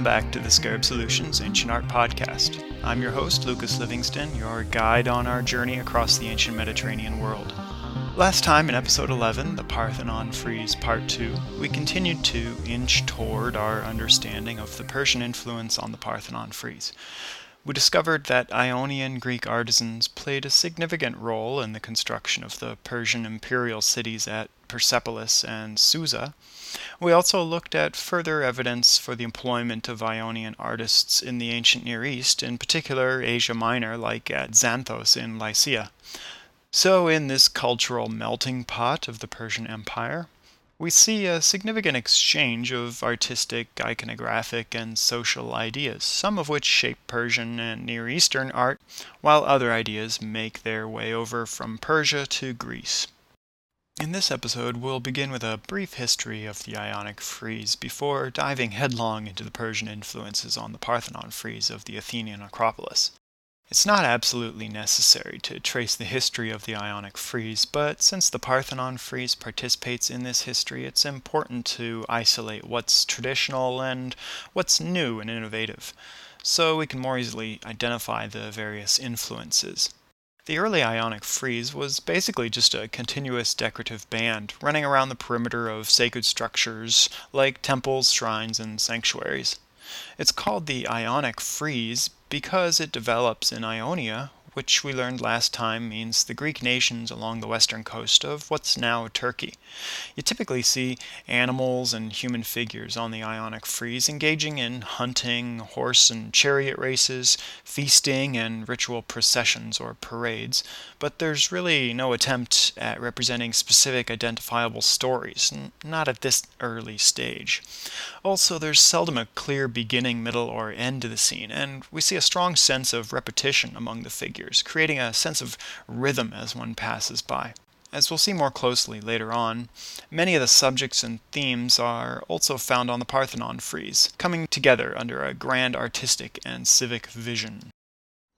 Welcome back to the Scarab Solutions Ancient Art Podcast. I'm your host, Lucas Livingston, your guide on our journey across the ancient Mediterranean world. Last time in episode 11, the Parthenon Frieze Part 2, we continued to inch toward our understanding of the Persian influence on the Parthenon frieze. We discovered that Ionian Greek artisans played a significant role in the construction of the Persian imperial cities at Persepolis and Susa. We also looked at further evidence for the employment of Ionian artists in the ancient Near East, in particular Asia Minor, like at Xanthos in Lycia. So, in this cultural melting pot of the Persian Empire, we see a significant exchange of artistic, iconographic, and social ideas, some of which shape Persian and Near Eastern art, while other ideas make their way over from Persia to Greece. In this episode, we'll begin with a brief history of the Ionic frieze before diving headlong into the Persian influences on the Parthenon frieze of the Athenian Acropolis. It's not absolutely necessary to trace the history of the Ionic frieze, but since the Parthenon frieze participates in this history, it's important to isolate what's traditional and what's new and innovative, so we can more easily identify the various influences. The early Ionic frieze was basically just a continuous decorative band running around the perimeter of sacred structures like temples, shrines, and sanctuaries. It's called the Ionic frieze because it develops in Ionia, which we learned last time means the Greek nations along the western coast of what's now Turkey. You typically see animals and human figures on the Ionic frieze engaging in hunting, horse and chariot races, feasting, and ritual processions or parades, but there's really no attempt at representing specific identifiable stories, not at this early stage. Also, there's seldom a clear beginning, middle, or end to the scene, and we see a strong sense of repetition among the figures figures, creating a sense of rhythm as one passes by. As we'll see more closely later on, many of the subjects and themes are also found on the Parthenon frieze, coming together under a grand artistic and civic vision.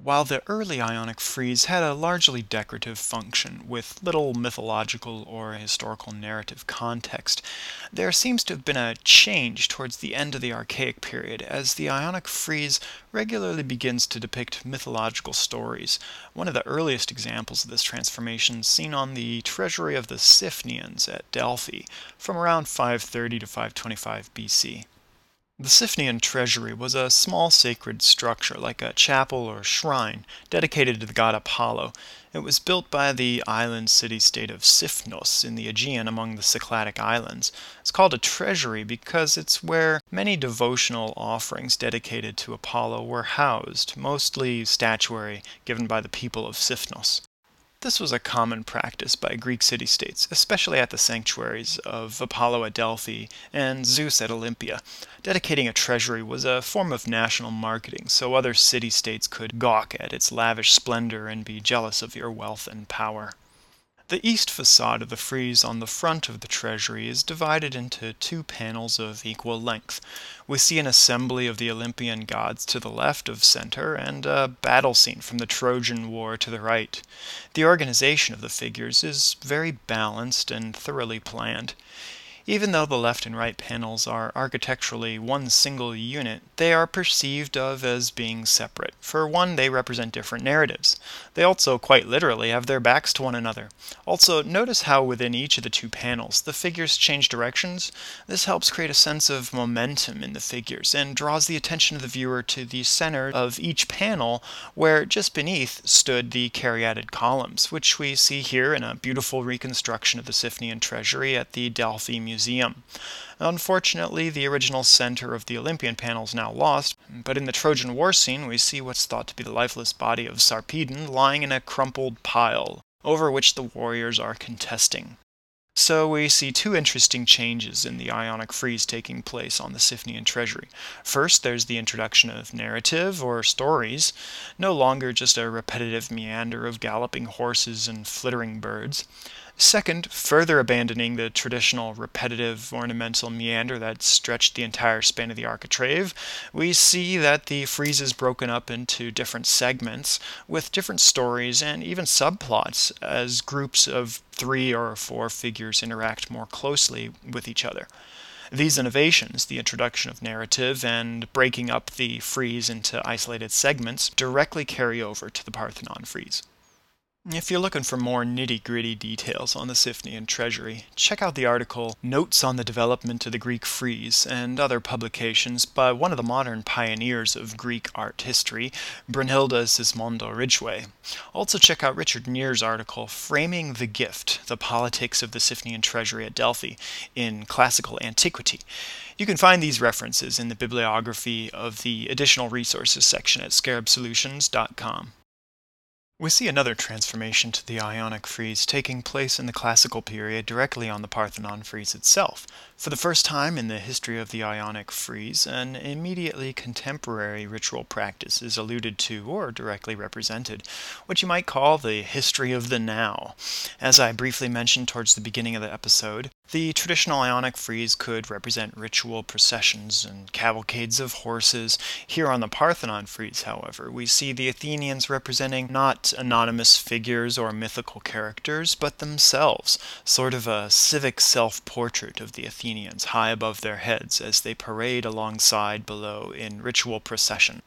While the early Ionic frieze had a largely decorative function, with little mythological or historical narrative context, there seems to have been a change towards the end of the Archaic period, as the Ionic frieze regularly begins to depict mythological stories. One of the earliest examples of this transformation is seen on the treasury of the Siphnians at Delphi, from around 530 to 525 BC. The Siphnian treasury was a small sacred structure, like a chapel or shrine, dedicated to the god Apollo. It was built by the island city state of Sifnos in the Aegean among the Cycladic islands. It's called a treasury because it's where many devotional offerings dedicated to Apollo were housed, mostly statuary given by the people of Sifnos. This was a common practice by Greek city states, especially at the sanctuaries of Apollo at Delphi and Zeus at Olympia. Dedicating a treasury was a form of national marketing, so other city states could gawk at its lavish splendor and be jealous of your wealth and power. The east facade of the frieze on the front of the treasury is divided into two panels of equal length. We see an assembly of the Olympian gods to the left of center and a battle scene from the Trojan War to the right. The organization of the figures is very balanced and thoroughly planned. Even though the left and right panels are architecturally one single unit, they are perceived of as being separate. For one, they represent different narratives. They also, quite literally, have their backs to one another. Also, notice how within each of the two panels, the figures change directions. This helps create a sense of momentum in the figures and draws the attention of the viewer to the center of each panel, where just beneath stood the caryatid columns, which we see here in a beautiful reconstruction of the Siphnian treasury at the Delphi Museum museum. Unfortunately, the original center of the Olympian panel is now lost, but in the Trojan War scene we see what's thought to be the lifeless body of Sarpedon lying in a crumpled pile, over which the warriors are contesting. So we see two interesting changes in the Ionic frieze taking place on the Siphnian treasury. First, there's the introduction of narrative or stories, no longer just a repetitive meander of galloping horses and flittering birds. Second, further abandoning the traditional repetitive ornamental meander that stretched the entire span of the architrave, we see that the frieze is broken up into different segments with different stories and even subplots as groups of three or four figures interact more closely with each other. These innovations, the introduction of narrative and breaking up the frieze into isolated segments, directly carry over to the Parthenon frieze. If you're looking for more nitty gritty details on the Siphnian treasury, check out the article Notes on the Development of the Greek Frieze and other publications by one of the modern pioneers of Greek art history, Brunilde Sismondo Ridgway. Also, check out Richard Neer's article Framing the Gift The Politics of the Siphnian Treasury at Delphi in Classical Antiquity. You can find these references in the bibliography of the Additional Resources section at scarabsolutions.com. We see another transformation to the Ionic frieze taking place in the classical period directly on the Parthenon frieze itself. For the first time in the history of the Ionic frieze, an immediately contemporary ritual practice is alluded to or directly represented, what you might call the history of the now. As I briefly mentioned towards the beginning of the episode, the traditional Ionic frieze could represent ritual processions and cavalcades of horses. Here on the Parthenon frieze, however, we see the Athenians representing not anonymous figures or mythical characters, but themselves, sort of a civic self portrait of the Athenians high above their heads as they parade alongside below in ritual procession.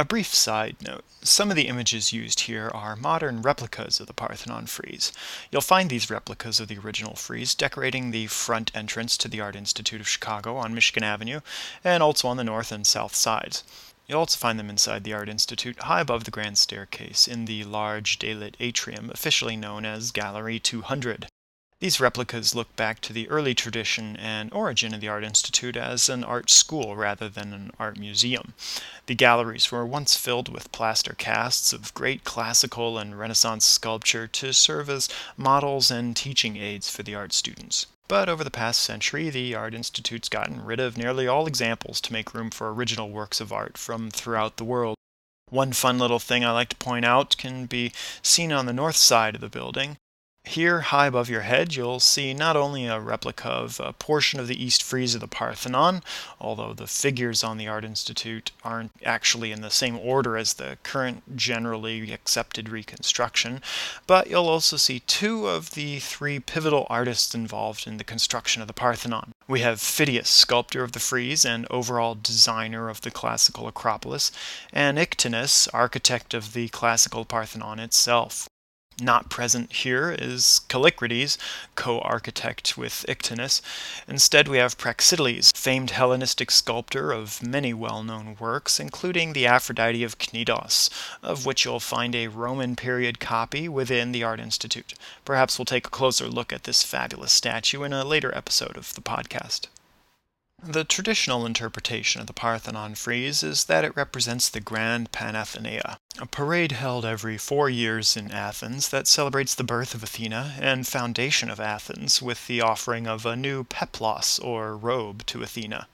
A brief side note some of the images used here are modern replicas of the Parthenon frieze. You'll find these replicas of the original frieze decorating the front entrance to the Art Institute of Chicago on Michigan Avenue and also on the north and south sides. You'll also find them inside the Art Institute, high above the grand staircase, in the large daylit atrium, officially known as Gallery 200. These replicas look back to the early tradition and origin of the Art Institute as an art school rather than an art museum. The galleries were once filled with plaster casts of great classical and Renaissance sculpture to serve as models and teaching aids for the art students. But over the past century, the Art Institute's gotten rid of nearly all examples to make room for original works of art from throughout the world. One fun little thing I like to point out can be seen on the north side of the building. Here, high above your head, you'll see not only a replica of a portion of the east frieze of the Parthenon, although the figures on the Art Institute aren't actually in the same order as the current generally accepted reconstruction, but you'll also see two of the three pivotal artists involved in the construction of the Parthenon. We have Phidias, sculptor of the frieze and overall designer of the classical Acropolis, and Ictinus, architect of the classical Parthenon itself. Not present here is Callicrates, co-architect with Ictinus. Instead, we have Praxiteles, famed Hellenistic sculptor of many well-known works, including the Aphrodite of Cnidos, of which you'll find a Roman period copy within the Art Institute. Perhaps we'll take a closer look at this fabulous statue in a later episode of the podcast. The traditional interpretation of the Parthenon frieze is that it represents the Grand Panathenaea, a parade held every four years in Athens that celebrates the birth of Athena and foundation of Athens with the offering of a new peplos or robe to Athena,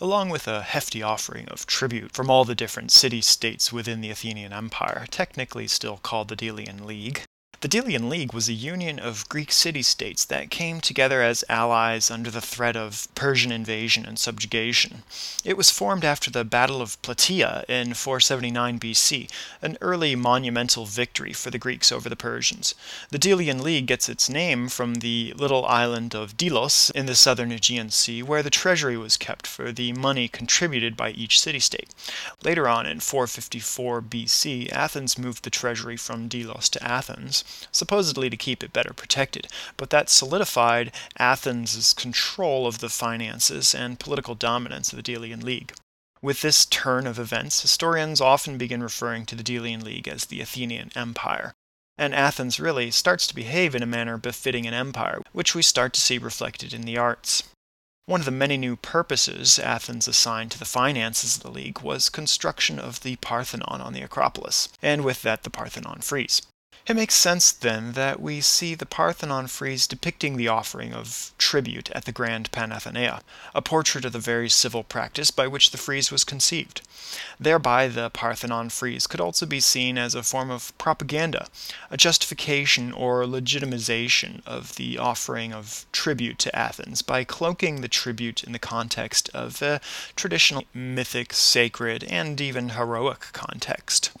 along with a hefty offering of tribute from all the different city-states within the Athenian Empire, technically still called the Delian League. The Delian League was a union of Greek city-states that came together as allies under the threat of Persian invasion and subjugation. It was formed after the Battle of Plataea in 479 BC, an early monumental victory for the Greeks over the Persians. The Delian League gets its name from the little island of Delos in the southern Aegean Sea, where the treasury was kept for the money contributed by each city-state. Later on in 454 BC, Athens moved the treasury from Delos to Athens, supposedly to keep it better protected, but that solidified Athens' control of the finances and political dominance of the Delian League. With this turn of events, historians often begin referring to the Delian League as the Athenian Empire, and Athens really starts to behave in a manner befitting an empire, which we start to see reflected in the arts. One of the many new purposes Athens assigned to the finances of the League was construction of the Parthenon on the Acropolis, and with that the Parthenon frieze. It makes sense, then, that we see the Parthenon frieze depicting the offering of tribute at the Grand Panathenaea, a portrait of the very civil practice by which the frieze was conceived. Thereby, the Parthenon frieze could also be seen as a form of propaganda, a justification or legitimization of the offering of tribute to Athens by cloaking the tribute in the context of a traditional mythic, sacred, and even heroic context.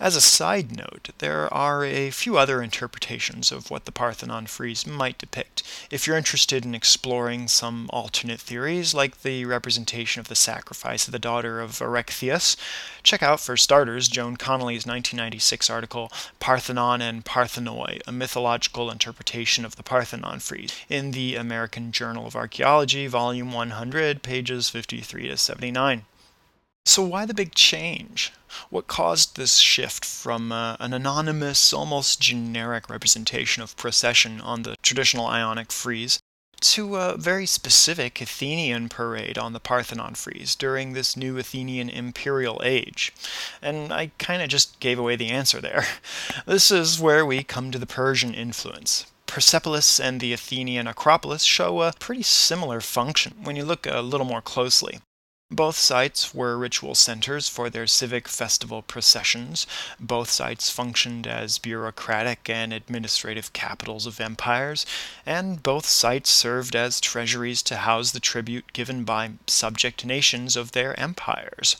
As a side note, there are a few other interpretations of what the Parthenon frieze might depict. If you're interested in exploring some alternate theories, like the representation of the sacrifice of the daughter of Erechtheus, check out, for starters, Joan Connelly's 1996 article, Parthenon and Parthenoi, a mythological interpretation of the Parthenon frieze, in the American Journal of Archaeology, volume 100, pages 53 to 79. So, why the big change? What caused this shift from uh, an anonymous, almost generic representation of procession on the traditional Ionic frieze to a very specific Athenian parade on the Parthenon frieze during this new Athenian imperial age? And I kind of just gave away the answer there. This is where we come to the Persian influence. Persepolis and the Athenian Acropolis show a pretty similar function when you look a little more closely. Both sites were ritual centers for their civic festival processions. Both sites functioned as bureaucratic and administrative capitals of empires, and both sites served as treasuries to house the tribute given by subject nations of their empires.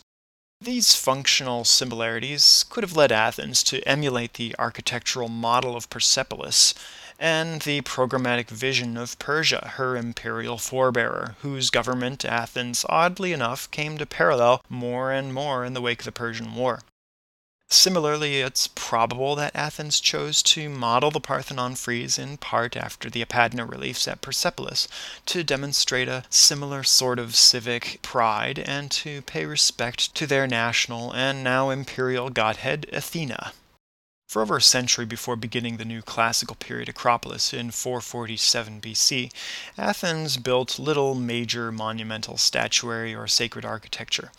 These functional similarities could have led Athens to emulate the architectural model of Persepolis and the programmatic vision of Persia, her imperial forebearer, whose government Athens, oddly enough, came to parallel more and more in the wake of the Persian War. Similarly, it's probable that Athens chose to model the Parthenon frieze in part after the Apadana reliefs at Persepolis to demonstrate a similar sort of civic pride and to pay respect to their national and now imperial godhead Athena. For over a century before beginning the new classical period Acropolis in 447 BC, Athens built little major monumental statuary or sacred architecture.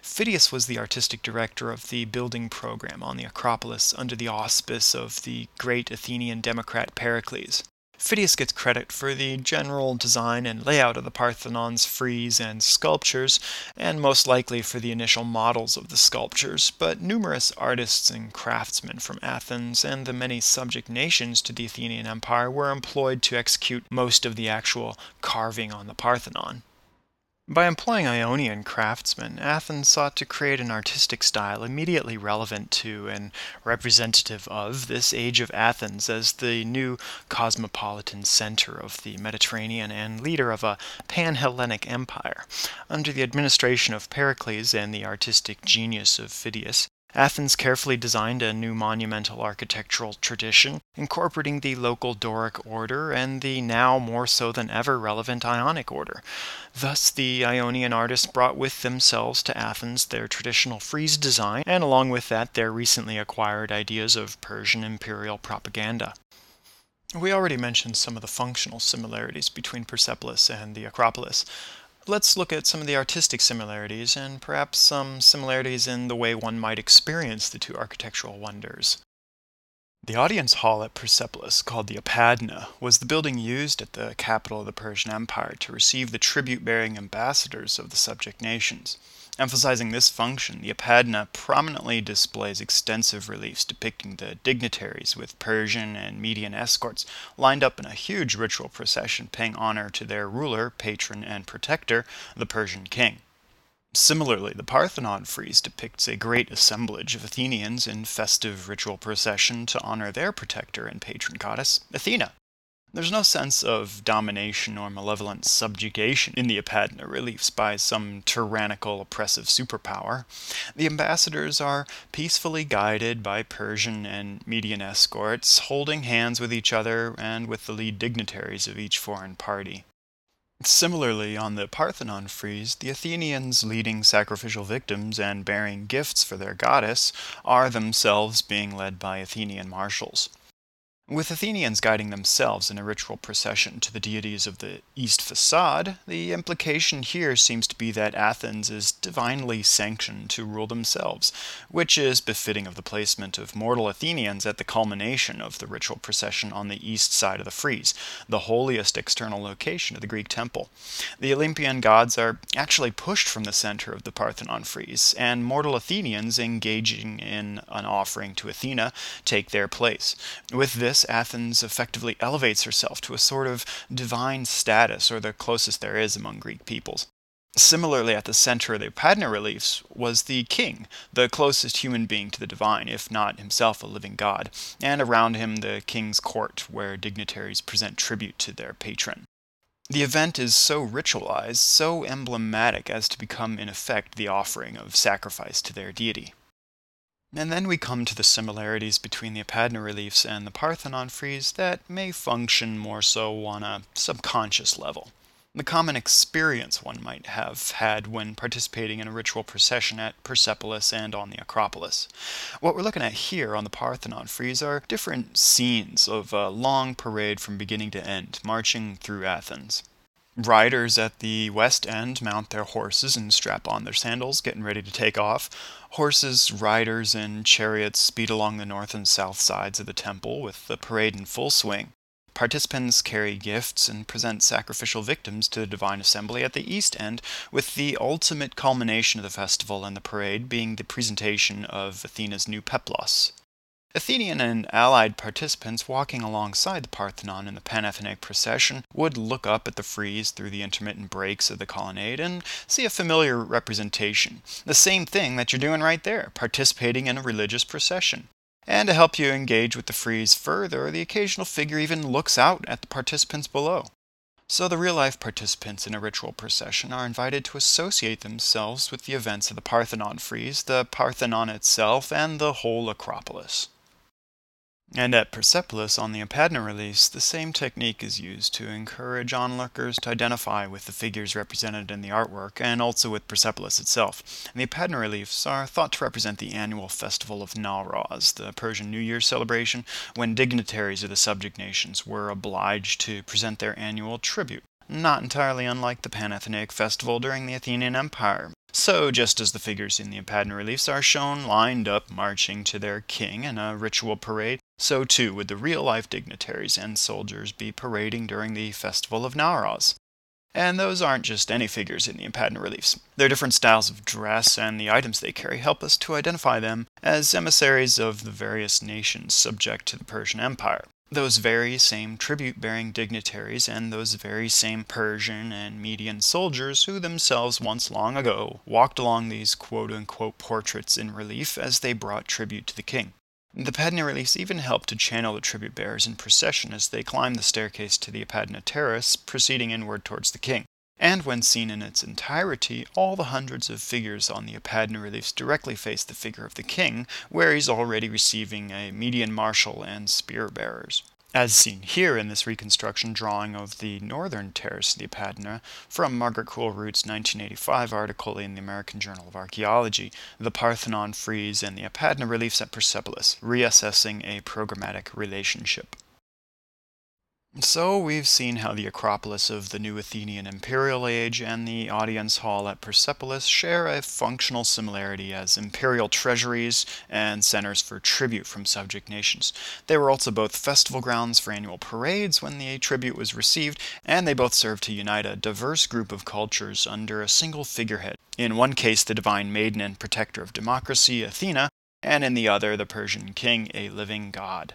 Phidias was the artistic director of the building program on the Acropolis under the auspice of the great Athenian democrat Pericles. Phidias gets credit for the general design and layout of the Parthenon's frieze and sculptures, and most likely for the initial models of the sculptures, but numerous artists and craftsmen from Athens and the many subject nations to the Athenian Empire were employed to execute most of the actual carving on the Parthenon. By employing Ionian craftsmen, Athens sought to create an artistic style immediately relevant to and representative of this age of Athens as the new cosmopolitan center of the Mediterranean and leader of a pan Hellenic empire. Under the administration of Pericles and the artistic genius of Phidias, Athens carefully designed a new monumental architectural tradition, incorporating the local Doric order and the now more so than ever relevant Ionic order. Thus, the Ionian artists brought with themselves to Athens their traditional frieze design, and along with that, their recently acquired ideas of Persian imperial propaganda. We already mentioned some of the functional similarities between Persepolis and the Acropolis. Let's look at some of the artistic similarities and perhaps some similarities in the way one might experience the two architectural wonders. The audience hall at Persepolis, called the Apadana, was the building used at the capital of the Persian Empire to receive the tribute bearing ambassadors of the subject nations. Emphasizing this function, the Apadana prominently displays extensive reliefs depicting the dignitaries with Persian and Median escorts lined up in a huge ritual procession paying honor to their ruler, patron, and protector, the Persian king. Similarly, the Parthenon frieze depicts a great assemblage of Athenians in festive ritual procession to honor their protector and patron goddess, Athena. There's no sense of domination or malevolent subjugation in the Apadana reliefs by some tyrannical, oppressive superpower. The ambassadors are peacefully guided by Persian and Median escorts, holding hands with each other and with the lead dignitaries of each foreign party. Similarly, on the Parthenon frieze, the Athenians leading sacrificial victims and bearing gifts for their goddess are themselves being led by Athenian marshals. With Athenians guiding themselves in a ritual procession to the deities of the east facade, the implication here seems to be that Athens is divinely sanctioned to rule themselves, which is befitting of the placement of mortal Athenians at the culmination of the ritual procession on the east side of the frieze, the holiest external location of the Greek temple. The Olympian gods are actually pushed from the center of the Parthenon frieze, and mortal Athenians engaging in an offering to Athena take their place. With this, Athens effectively elevates herself to a sort of divine status, or the closest there is among Greek peoples. Similarly, at the center of the Apadana reliefs was the king, the closest human being to the divine, if not himself a living god, and around him the king's court, where dignitaries present tribute to their patron. The event is so ritualized, so emblematic as to become, in effect, the offering of sacrifice to their deity. And then we come to the similarities between the Apadana reliefs and the Parthenon frieze that may function more so on a subconscious level the common experience one might have had when participating in a ritual procession at Persepolis and on the Acropolis. What we're looking at here on the Parthenon frieze are different scenes of a long parade from beginning to end, marching through Athens. Riders at the west end mount their horses and strap on their sandals, getting ready to take off. Horses, riders, and chariots speed along the north and south sides of the temple with the parade in full swing. Participants carry gifts and present sacrificial victims to the divine assembly at the east end, with the ultimate culmination of the festival and the parade being the presentation of Athena's new peplos. Athenian and allied participants walking alongside the Parthenon in the Panathenaic procession would look up at the frieze through the intermittent breaks of the colonnade and see a familiar representation. The same thing that you're doing right there, participating in a religious procession. And to help you engage with the frieze further, the occasional figure even looks out at the participants below. So the real life participants in a ritual procession are invited to associate themselves with the events of the Parthenon frieze, the Parthenon itself, and the whole Acropolis. And at Persepolis on the Apadana reliefs, the same technique is used to encourage onlookers to identify with the figures represented in the artwork and also with Persepolis itself. And the Apadana reliefs are thought to represent the annual festival of Nowruz, the Persian New Year celebration, when dignitaries of the subject nations were obliged to present their annual tribute not entirely unlike the Panathenaic festival during the Athenian Empire. So, just as the figures in the Apadana reliefs are shown lined up marching to their king in a ritual parade, so too would the real life dignitaries and soldiers be parading during the festival of Nowruz. And those aren't just any figures in the Apadana reliefs. Their different styles of dress and the items they carry help us to identify them as emissaries of the various nations subject to the Persian Empire those very same tribute bearing dignitaries and those very same Persian and Median soldiers who themselves once long ago walked along these quote unquote portraits in relief as they brought tribute to the king. The Apadana reliefs even helped to channel the tribute bearers in procession as they climbed the staircase to the Apadana terrace, proceeding inward towards the king and when seen in its entirety, all the hundreds of figures on the Apadana reliefs directly face the figure of the king, where he's already receiving a median marshal and spear bearers. As seen here in this reconstruction drawing of the northern terrace of the Apadana from Margaret Cool-Root's 1985 article in the American Journal of Archaeology, The Parthenon Frieze and the Apadana Reliefs at Persepolis, Reassessing a Programmatic Relationship. So we've seen how the Acropolis of the New Athenian Imperial Age and the Audience Hall at Persepolis share a functional similarity as imperial treasuries and centers for tribute from subject nations. They were also both festival grounds for annual parades when the tribute was received, and they both served to unite a diverse group of cultures under a single figurehead. In one case, the divine maiden and protector of democracy, Athena, and in the other, the Persian king, a living god.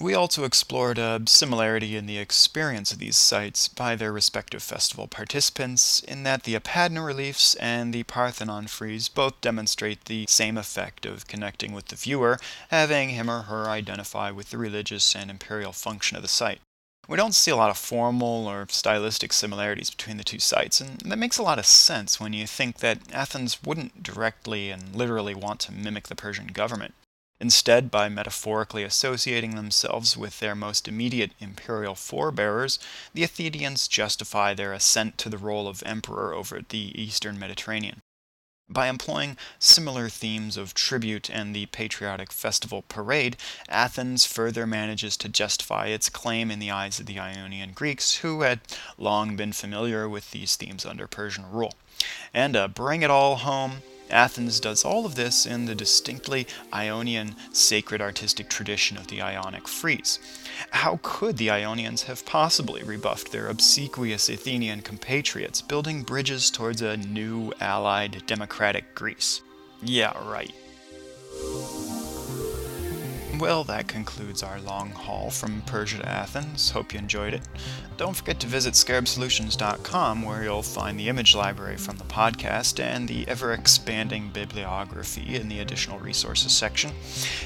We also explored a similarity in the experience of these sites by their respective festival participants, in that the Apadana reliefs and the Parthenon frieze both demonstrate the same effect of connecting with the viewer, having him or her identify with the religious and imperial function of the site. We don't see a lot of formal or stylistic similarities between the two sites, and that makes a lot of sense when you think that Athens wouldn't directly and literally want to mimic the Persian government. Instead, by metaphorically associating themselves with their most immediate imperial forebearers, the Athenians justify their ascent to the role of emperor over the eastern Mediterranean. By employing similar themes of tribute and the patriotic festival parade, Athens further manages to justify its claim in the eyes of the Ionian Greeks, who had long been familiar with these themes under Persian rule. And to bring it all home, Athens does all of this in the distinctly Ionian sacred artistic tradition of the Ionic frieze. How could the Ionians have possibly rebuffed their obsequious Athenian compatriots, building bridges towards a new allied democratic Greece? Yeah, right. Well, that concludes our long haul from Persia to Athens. Hope you enjoyed it. Don't forget to visit scarabsolutions.com where you'll find the image library from the podcast and the ever expanding bibliography in the additional resources section.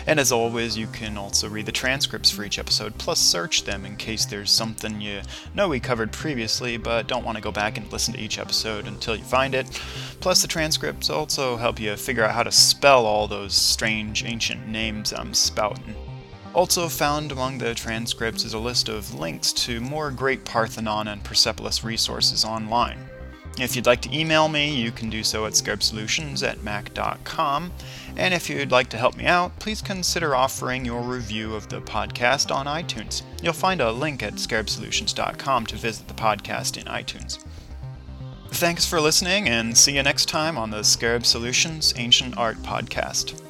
And as always, you can also read the transcripts for each episode, plus search them in case there's something you know we covered previously but don't want to go back and listen to each episode until you find it. Plus, the transcripts also help you figure out how to spell all those strange ancient names I'm spouting also found among the transcripts is a list of links to more great Parthenon and Persepolis resources online. If you'd like to email me, you can do so at scarabsolutions at mac.com. And if you'd like to help me out, please consider offering your review of the podcast on iTunes. You'll find a link at scarabsolutions.com to visit the podcast in iTunes. Thanks for listening, and see you next time on the Scarab Solutions Ancient Art Podcast.